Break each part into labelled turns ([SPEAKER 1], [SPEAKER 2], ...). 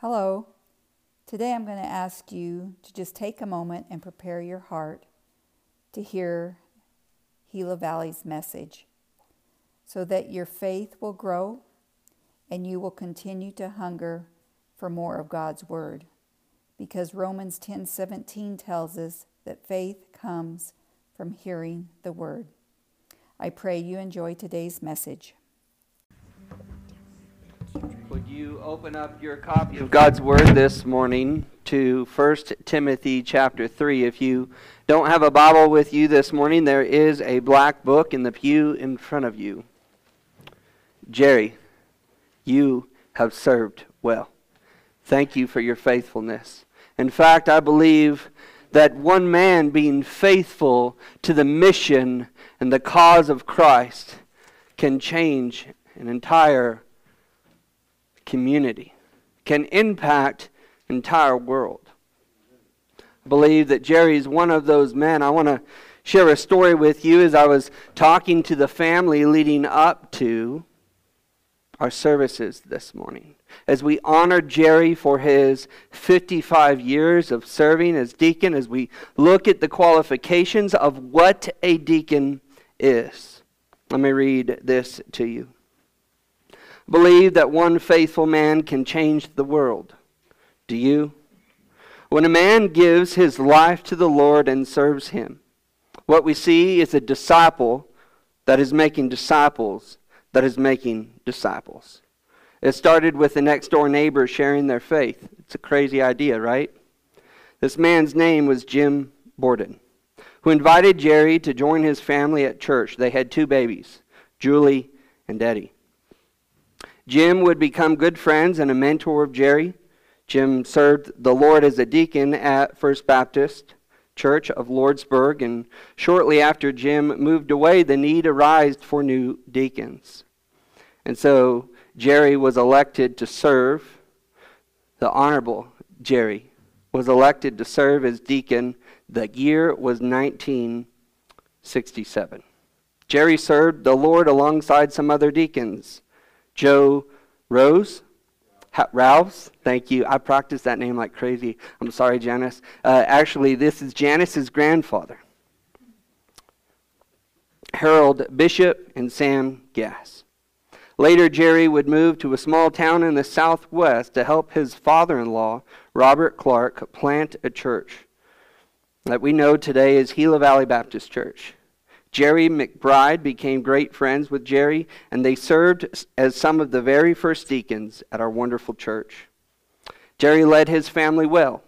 [SPEAKER 1] Hello. Today I'm going to ask you to just take a moment and prepare your heart to hear Gila Valley's message so that your faith will grow and you will continue to hunger for more of God's word because Romans 10:17 tells us that faith comes from hearing the word. I pray you enjoy today's message.
[SPEAKER 2] You open up your copy of God's Word this morning to 1 Timothy chapter 3? If you don't have a Bible with you this morning, there is a black book in the pew in front of you. Jerry, you have served well. Thank you for your faithfulness. In fact, I believe that one man being faithful to the mission and the cause of Christ can change an entire community, can impact entire world. I believe that Jerry is one of those men. I want to share a story with you as I was talking to the family leading up to our services this morning. As we honor Jerry for his 55 years of serving as deacon, as we look at the qualifications of what a deacon is. Let me read this to you believe that one faithful man can change the world. Do you? When a man gives his life to the Lord and serves him, what we see is a disciple that is making disciples that is making disciples. It started with the next door neighbor sharing their faith. It's a crazy idea, right? This man's name was Jim Borden, who invited Jerry to join his family at church. They had two babies, Julie and Eddie. Jim would become good friends and a mentor of Jerry. Jim served the Lord as a deacon at First Baptist Church of Lordsburg, and shortly after Jim moved away, the need arose for new deacons. And so Jerry was elected to serve. The Honorable Jerry was elected to serve as deacon. The year was 1967. Jerry served the Lord alongside some other deacons. Joe Rose. Rouse, thank you. I practiced that name like crazy. I'm sorry, Janice. Uh, actually, this is Janice's grandfather, Harold Bishop and Sam Gass. Later, Jerry would move to a small town in the southwest to help his father in law, Robert Clark, plant a church that we know today as Gila Valley Baptist Church. Jerry McBride became great friends with Jerry, and they served as some of the very first deacons at our wonderful church. Jerry led his family well.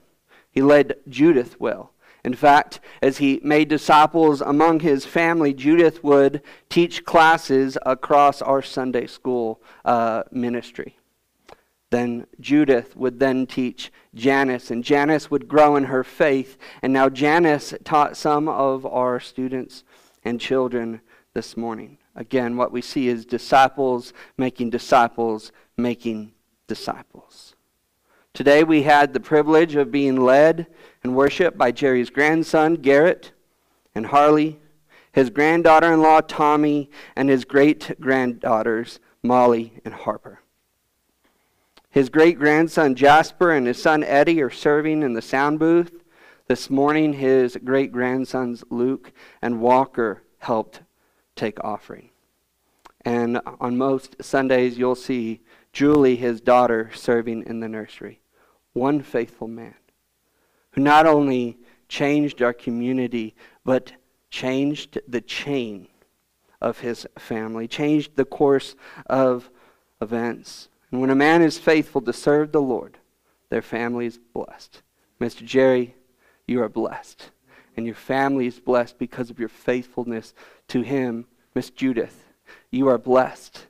[SPEAKER 2] He led Judith well. In fact, as he made disciples among his family, Judith would teach classes across our Sunday school uh, ministry. Then Judith would then teach Janice, and Janice would grow in her faith. And now Janice taught some of our students and children this morning. Again, what we see is disciples making disciples making disciples. Today we had the privilege of being led and worshiped by Jerry's grandson, Garrett, and Harley, his granddaughter in law, Tommy, and his great granddaughters, Molly and Harper. His great grandson, Jasper, and his son, Eddie, are serving in the sound booth. This morning, his great grandsons, Luke and Walker, helped take offering. And on most Sundays, you'll see Julie, his daughter, serving in the nursery. One faithful man who not only changed our community, but changed the chain of his family, changed the course of events. And when a man is faithful to serve the Lord, their family is blessed. Mr. Jerry, you are blessed. And your family is blessed because of your faithfulness to Him. Miss Judith, you are blessed.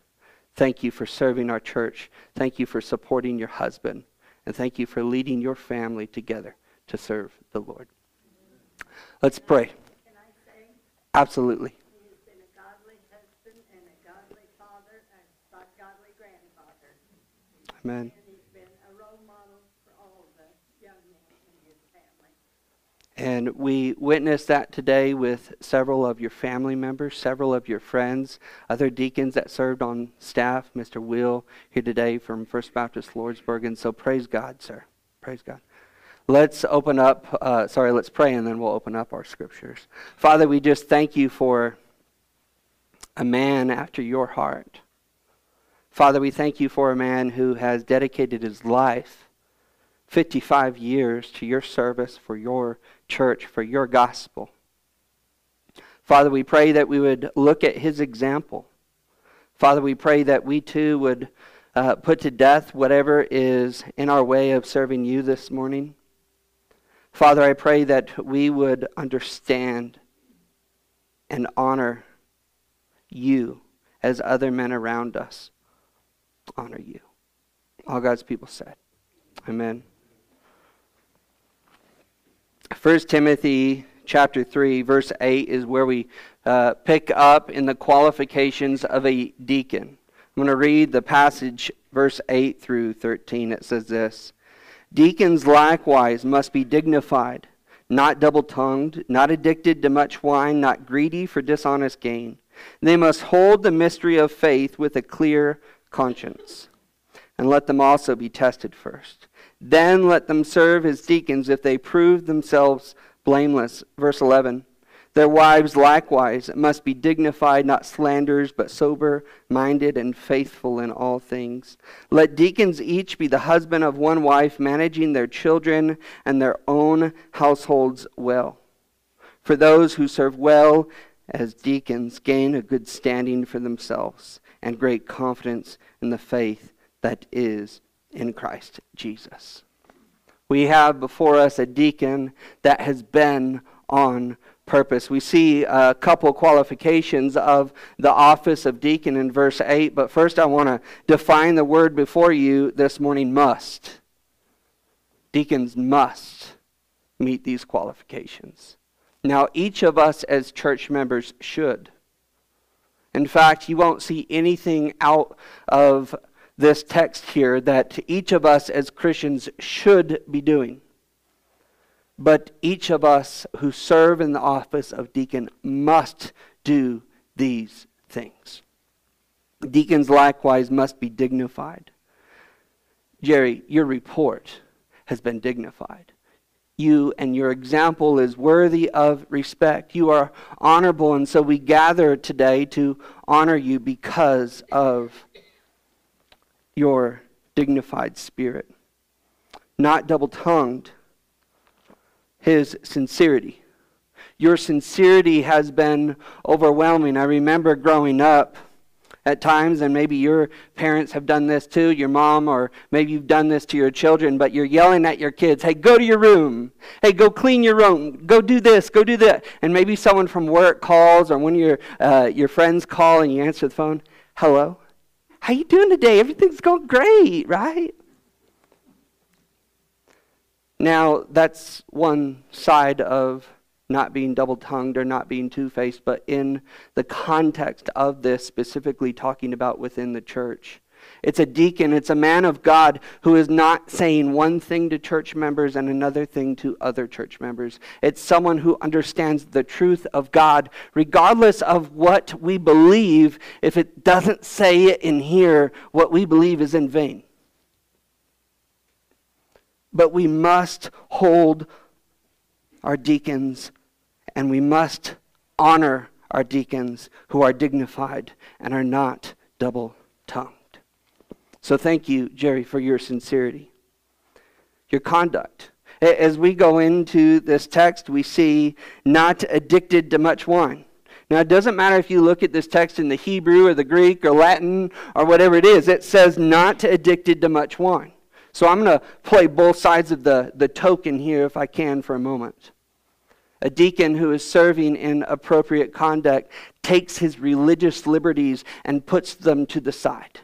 [SPEAKER 2] Thank you for serving our church. Thank you for supporting your husband. And thank you for leading your family together to serve the Lord. Let's pray. Absolutely. Amen. And we witnessed that today with several of your family members, several of your friends, other deacons that served on staff, Mr. Will here today from First Baptist Lordsburg. And so praise God, sir. Praise God. Let's open up, uh, sorry, let's pray and then we'll open up our scriptures. Father, we just thank you for a man after your heart. Father, we thank you for a man who has dedicated his life 55 years to your service for your church, for your gospel. Father, we pray that we would look at his example. Father, we pray that we too would uh, put to death whatever is in our way of serving you this morning. Father, I pray that we would understand and honor you as other men around us honor you. All God's people said, Amen. 1 Timothy chapter 3, verse 8 is where we uh, pick up in the qualifications of a deacon. I'm going to read the passage, verse 8 through 13. It says this Deacons likewise must be dignified, not double tongued, not addicted to much wine, not greedy for dishonest gain. They must hold the mystery of faith with a clear conscience. And let them also be tested first. Then let them serve as deacons if they prove themselves blameless. Verse 11. Their wives likewise must be dignified, not slanderers, but sober minded and faithful in all things. Let deacons each be the husband of one wife, managing their children and their own households well. For those who serve well as deacons gain a good standing for themselves and great confidence in the faith that is in Christ Jesus. We have before us a deacon that has been on purpose. We see a couple qualifications of the office of deacon in verse 8, but first I want to define the word before you this morning must. Deacons must meet these qualifications. Now, each of us as church members should. In fact, you won't see anything out of this text here that each of us as Christians should be doing. But each of us who serve in the office of deacon must do these things. Deacons likewise must be dignified. Jerry, your report has been dignified you and your example is worthy of respect. You are honorable, and so we gather today to honor you because of your dignified spirit. Not double tongued, his sincerity. Your sincerity has been overwhelming. I remember growing up at times, and maybe your parents have done this too, your mom, or maybe you've done this to your children, but you're yelling at your kids, hey, go to your room. Hey, go clean your room. Go do this. Go do that. And maybe someone from work calls, or when your, uh, your friends call and you answer the phone, hello? How you doing today? Everything's going great, right? Now, that's one side of not being double tongued or not being two faced, but in the context of this, specifically talking about within the church. It's a deacon, it's a man of God who is not saying one thing to church members and another thing to other church members. It's someone who understands the truth of God, regardless of what we believe. If it doesn't say it in here, what we believe is in vain. But we must hold our deacons and we must honor our deacons who are dignified and are not double tongued. So thank you, Jerry, for your sincerity, your conduct. As we go into this text, we see not addicted to much wine. Now, it doesn't matter if you look at this text in the Hebrew or the Greek or Latin or whatever it is, it says not addicted to much wine. So I'm going to play both sides of the, the token here if I can for a moment. A deacon who is serving in appropriate conduct takes his religious liberties and puts them to the side.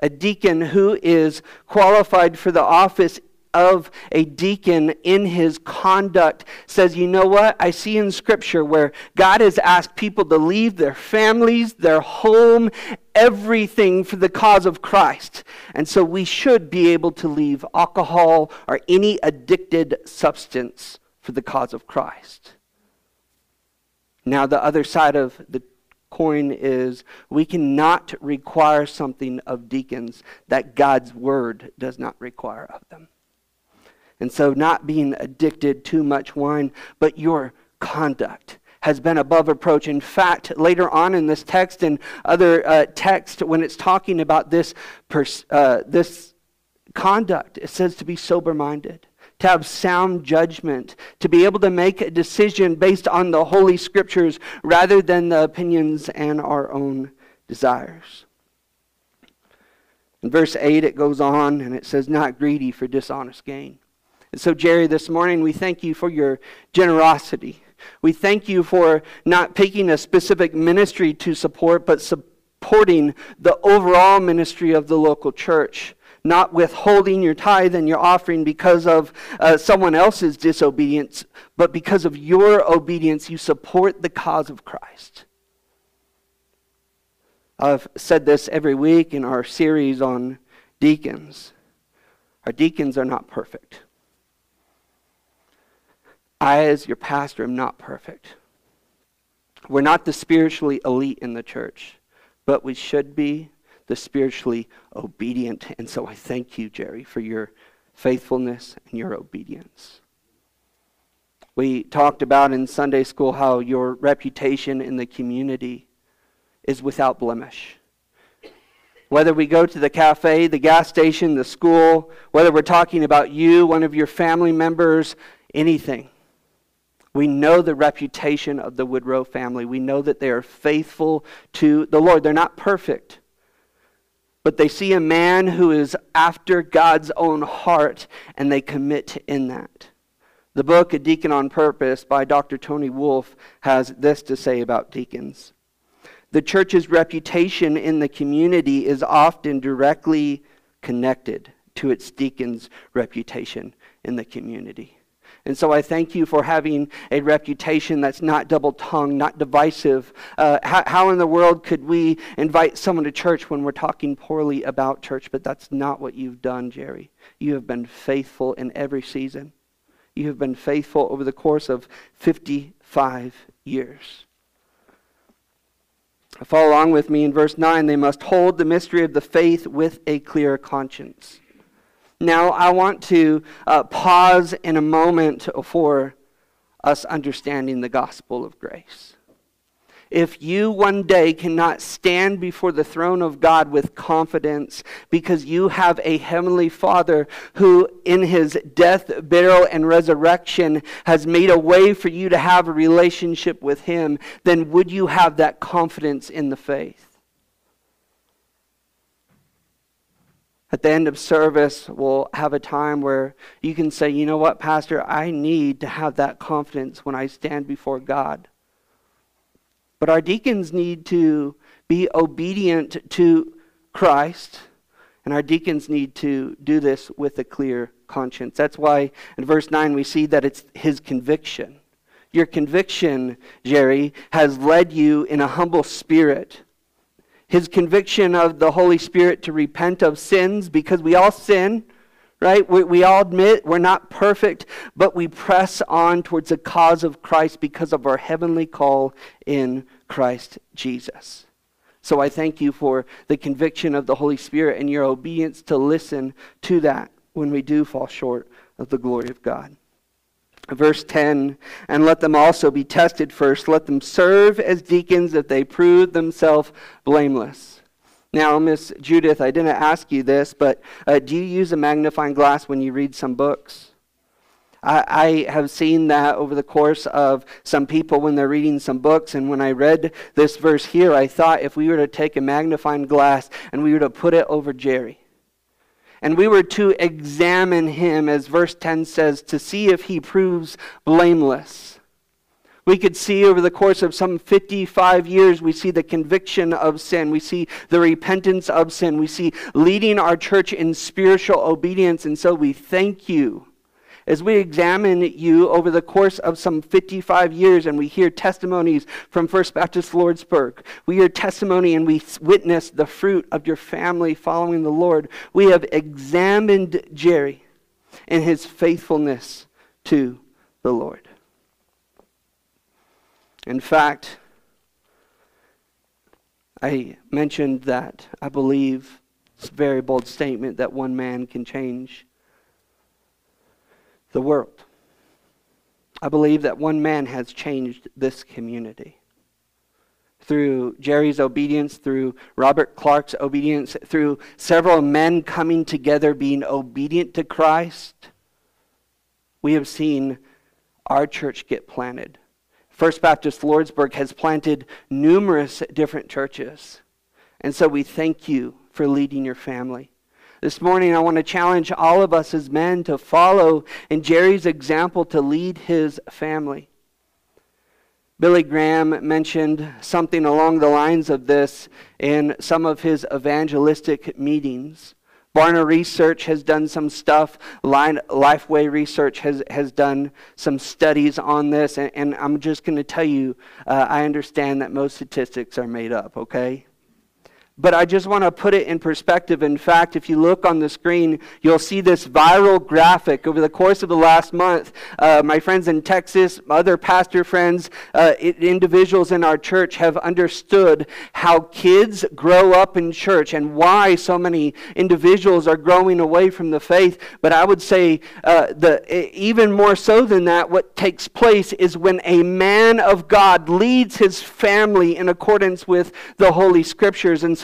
[SPEAKER 2] A deacon who is qualified for the office of a deacon in his conduct says, You know what? I see in Scripture where God has asked people to leave their families, their home, everything for the cause of Christ. And so we should be able to leave alcohol or any addicted substance for the cause of Christ. Now, the other side of the coin is we cannot require something of deacons that God's word does not require of them. And so, not being addicted to much wine, but your conduct has been above reproach. In fact, later on in this text and other uh, text, when it's talking about this, pers- uh, this conduct, it says to be sober minded, to have sound judgment, to be able to make a decision based on the Holy Scriptures rather than the opinions and our own desires. In verse 8, it goes on and it says, Not greedy for dishonest gain. And so, Jerry, this morning we thank you for your generosity. We thank you for not picking a specific ministry to support, but supporting the overall ministry of the local church. Not withholding your tithe and your offering because of uh, someone else's disobedience, but because of your obedience, you support the cause of Christ. I've said this every week in our series on deacons. Our deacons are not perfect. I, as your pastor, am not perfect. We're not the spiritually elite in the church, but we should be the spiritually obedient. And so I thank you, Jerry, for your faithfulness and your obedience. We talked about in Sunday school how your reputation in the community is without blemish. Whether we go to the cafe, the gas station, the school, whether we're talking about you, one of your family members, anything. We know the reputation of the Woodrow family. We know that they are faithful to the Lord. They're not perfect, but they see a man who is after God's own heart and they commit in that. The book, A Deacon on Purpose by Dr. Tony Wolfe, has this to say about deacons. The church's reputation in the community is often directly connected to its deacon's reputation in the community. And so I thank you for having a reputation that's not double tongued, not divisive. Uh, how, how, in the world could we invite someone to church when we're talking poorly about church? But that's not what you've done, Jerry. You have been faithful in every season. You have been faithful over the course of 55 years. Follow along with me in verse 9. They must hold the mystery of the faith with a clear conscience. Now, I want to uh, pause in a moment for us understanding the gospel of grace. If you one day cannot stand before the throne of God with confidence because you have a heavenly Father who, in his death, burial, and resurrection, has made a way for you to have a relationship with him, then would you have that confidence in the faith? At the end of service, we'll have a time where you can say, you know what, Pastor, I need to have that confidence when I stand before God. But our deacons need to be obedient to Christ, and our deacons need to do this with a clear conscience. That's why in verse 9 we see that it's his conviction. Your conviction, Jerry, has led you in a humble spirit his conviction of the Holy Spirit to repent of sins because we all sin, right? We, we all admit we're not perfect, but we press on towards the cause of Christ because of our heavenly call in Christ Jesus. So I thank you for the conviction of the Holy Spirit and your obedience to listen to that when we do fall short of the glory of God. Verse 10 And let them also be tested first. Let them serve as deacons if they prove themselves blameless. Now, Miss Judith, I didn't ask you this, but uh, do you use a magnifying glass when you read some books? I, I have seen that over the course of some people when they're reading some books. And when I read this verse here, I thought if we were to take a magnifying glass and we were to put it over Jerry, and we were to examine him, as verse 10 says, to see if he proves blameless. We could see over the course of some 55 years, we see the conviction of sin. We see the repentance of sin. We see leading our church in spiritual obedience. And so we thank you as we examine you over the course of some 55 years and we hear testimonies from First Baptist Lordsburg, we hear testimony and we witness the fruit of your family following the Lord. We have examined Jerry and his faithfulness to the Lord. In fact, I mentioned that I believe it's a very bold statement that one man can change the world. I believe that one man has changed this community. Through Jerry's obedience, through Robert Clark's obedience, through several men coming together being obedient to Christ, we have seen our church get planted. First Baptist Lordsburg has planted numerous different churches. And so we thank you for leading your family. This morning, I want to challenge all of us as men to follow in Jerry's example to lead his family. Billy Graham mentioned something along the lines of this in some of his evangelistic meetings. Barna Research has done some stuff. Lifeway Research has, has done some studies on this. And, and I'm just going to tell you, uh, I understand that most statistics are made up, okay? But I just want to put it in perspective. In fact, if you look on the screen, you'll see this viral graphic over the course of the last month. Uh, my friends in Texas, other pastor friends, uh, individuals in our church have understood how kids grow up in church and why so many individuals are growing away from the faith. But I would say, uh, the, even more so than that, what takes place is when a man of God leads his family in accordance with the Holy Scriptures. And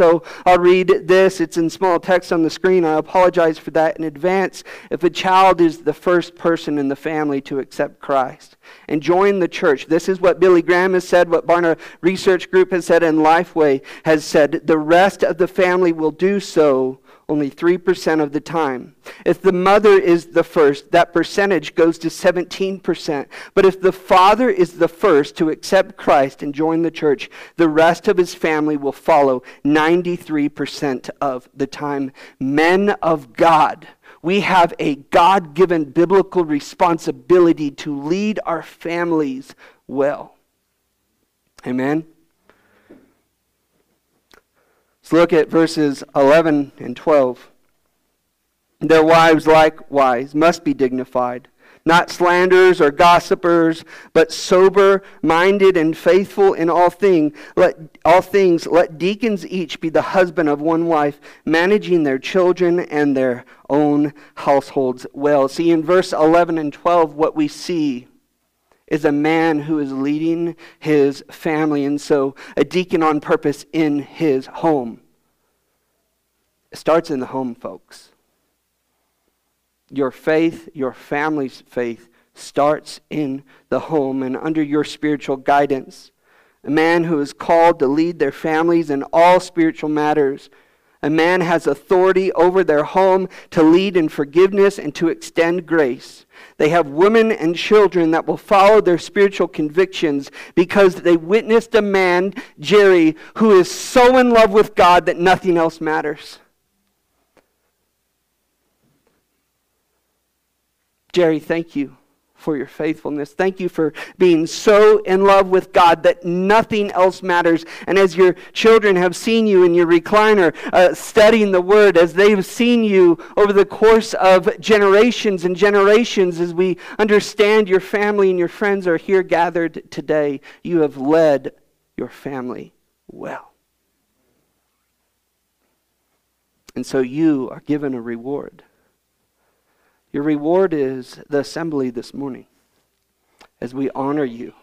[SPEAKER 2] I'll read this. It's in small text on the screen. I apologize for that in advance. If a child is the first person in the family to accept Christ and join the church, this is what Billy Graham has said, what Barna Research Group has said, and Lifeway has said. The rest of the family will do so only 3% of the time. If the mother is the first, that percentage goes to 17%. But if the father is the first to accept Christ and join the church, the rest of his family will follow 93% of the time. Men of God, we have a God given biblical responsibility to lead our families well. Amen. Let's look at verses 11 and 12. Their wives likewise must be dignified, not slanderers or gossipers, but sober minded and faithful in all thing. Let all things let deacons each be the husband of one wife, managing their children and their own households well. See in verse 11 and 12 what we see is a man who is leading his family, and so a deacon on purpose in his home. It starts in the home, folks. Your faith, your family's faith, starts in the home and under your spiritual guidance. A man who is called to lead their families in all spiritual matters a man has authority over their home to lead in forgiveness and to extend grace. They have women and children that will follow their spiritual convictions because they witnessed a man, Jerry, who is so in love with God that nothing else matters. Jerry, thank you for your faithfulness. Thank you for being so in love with God that nothing else matters. And as your children have seen you in your recliner uh, studying the Word, as they've seen you over the course of generations and generations, as we understand your family and your friends are here gathered today, you have led your family well. And so you are given a reward. Your reward is the assembly this morning as we honor you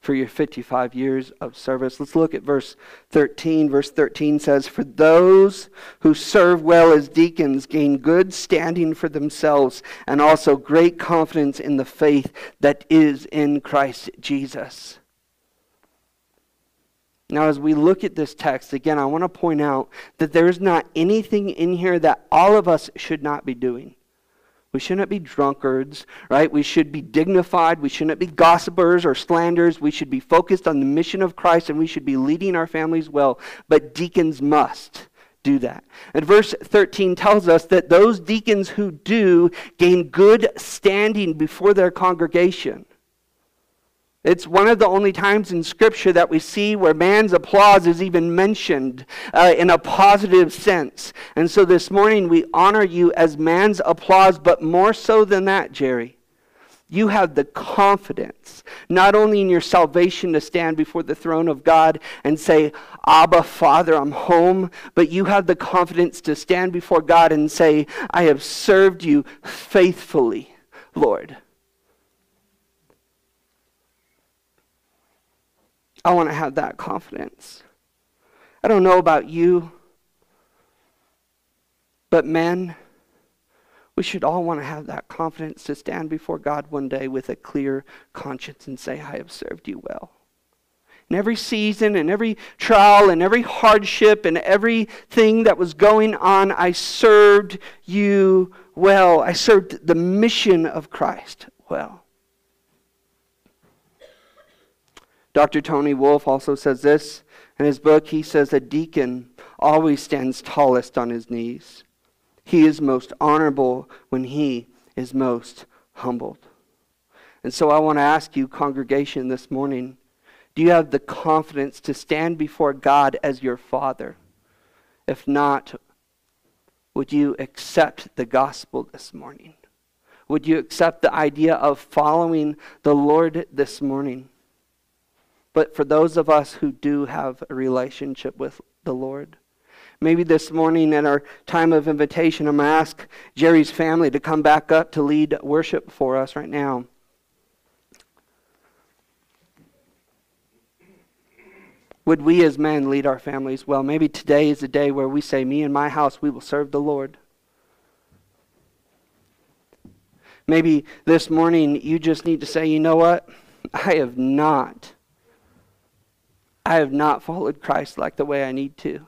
[SPEAKER 2] for your 55 years of service. Let's look at verse 13. Verse 13 says, For those who serve well as deacons gain good standing for themselves and also great confidence in the faith that is in Christ Jesus. Now, as we look at this text, again, I want to point out that there's not anything in here that all of us should not be doing. We shouldn't be drunkards, right? We should be dignified. We shouldn't be gossipers or slanders. We should be focused on the mission of Christ and we should be leading our families well. But deacons must do that. And verse 13 tells us that those deacons who do gain good standing before their congregation. It's one of the only times in Scripture that we see where man's applause is even mentioned uh, in a positive sense. And so this morning we honor you as man's applause, but more so than that, Jerry. You have the confidence, not only in your salvation to stand before the throne of God and say, Abba, Father, I'm home, but you have the confidence to stand before God and say, I have served you faithfully, Lord. I want to have that confidence. I don't know about you, but men, we should all want to have that confidence to stand before God one day with a clear conscience and say, I have served you well. In every season and every trial and every hardship and everything that was going on, I served you well. I served the mission of Christ well. Dr. Tony Wolfe also says this in his book. He says, A deacon always stands tallest on his knees. He is most honorable when he is most humbled. And so I want to ask you, congregation, this morning do you have the confidence to stand before God as your Father? If not, would you accept the gospel this morning? Would you accept the idea of following the Lord this morning? But for those of us who do have a relationship with the Lord, Maybe this morning at our time of invitation, I'm going to ask Jerry's family to come back up to lead worship for us right now. Would we as men lead our families well? Maybe today is a day where we say, Me and my house, we will serve the Lord. Maybe this morning you just need to say, You know what? I have not. I have not followed Christ like the way I need to.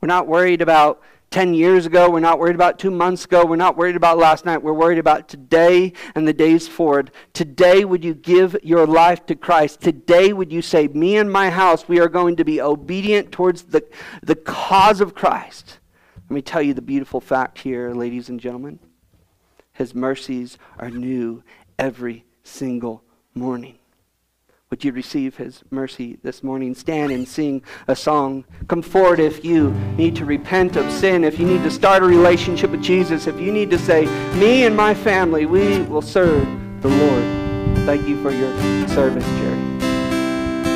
[SPEAKER 2] We're not worried about 10 years ago. We're not worried about two months ago. We're not worried about last night. We're worried about today and the days forward. Today, would you give your life to Christ? Today, would you say, Me and my house, we are going to be obedient towards the, the cause of Christ? Let me tell you the beautiful fact here, ladies and gentlemen. His mercies are new every single morning. Would you receive his mercy this morning? Stand and sing a song. Come forward if you need to repent of sin, if you need to start a relationship with Jesus, if you need to say, Me and my family, we will serve the Lord. Thank you for your service, Jerry.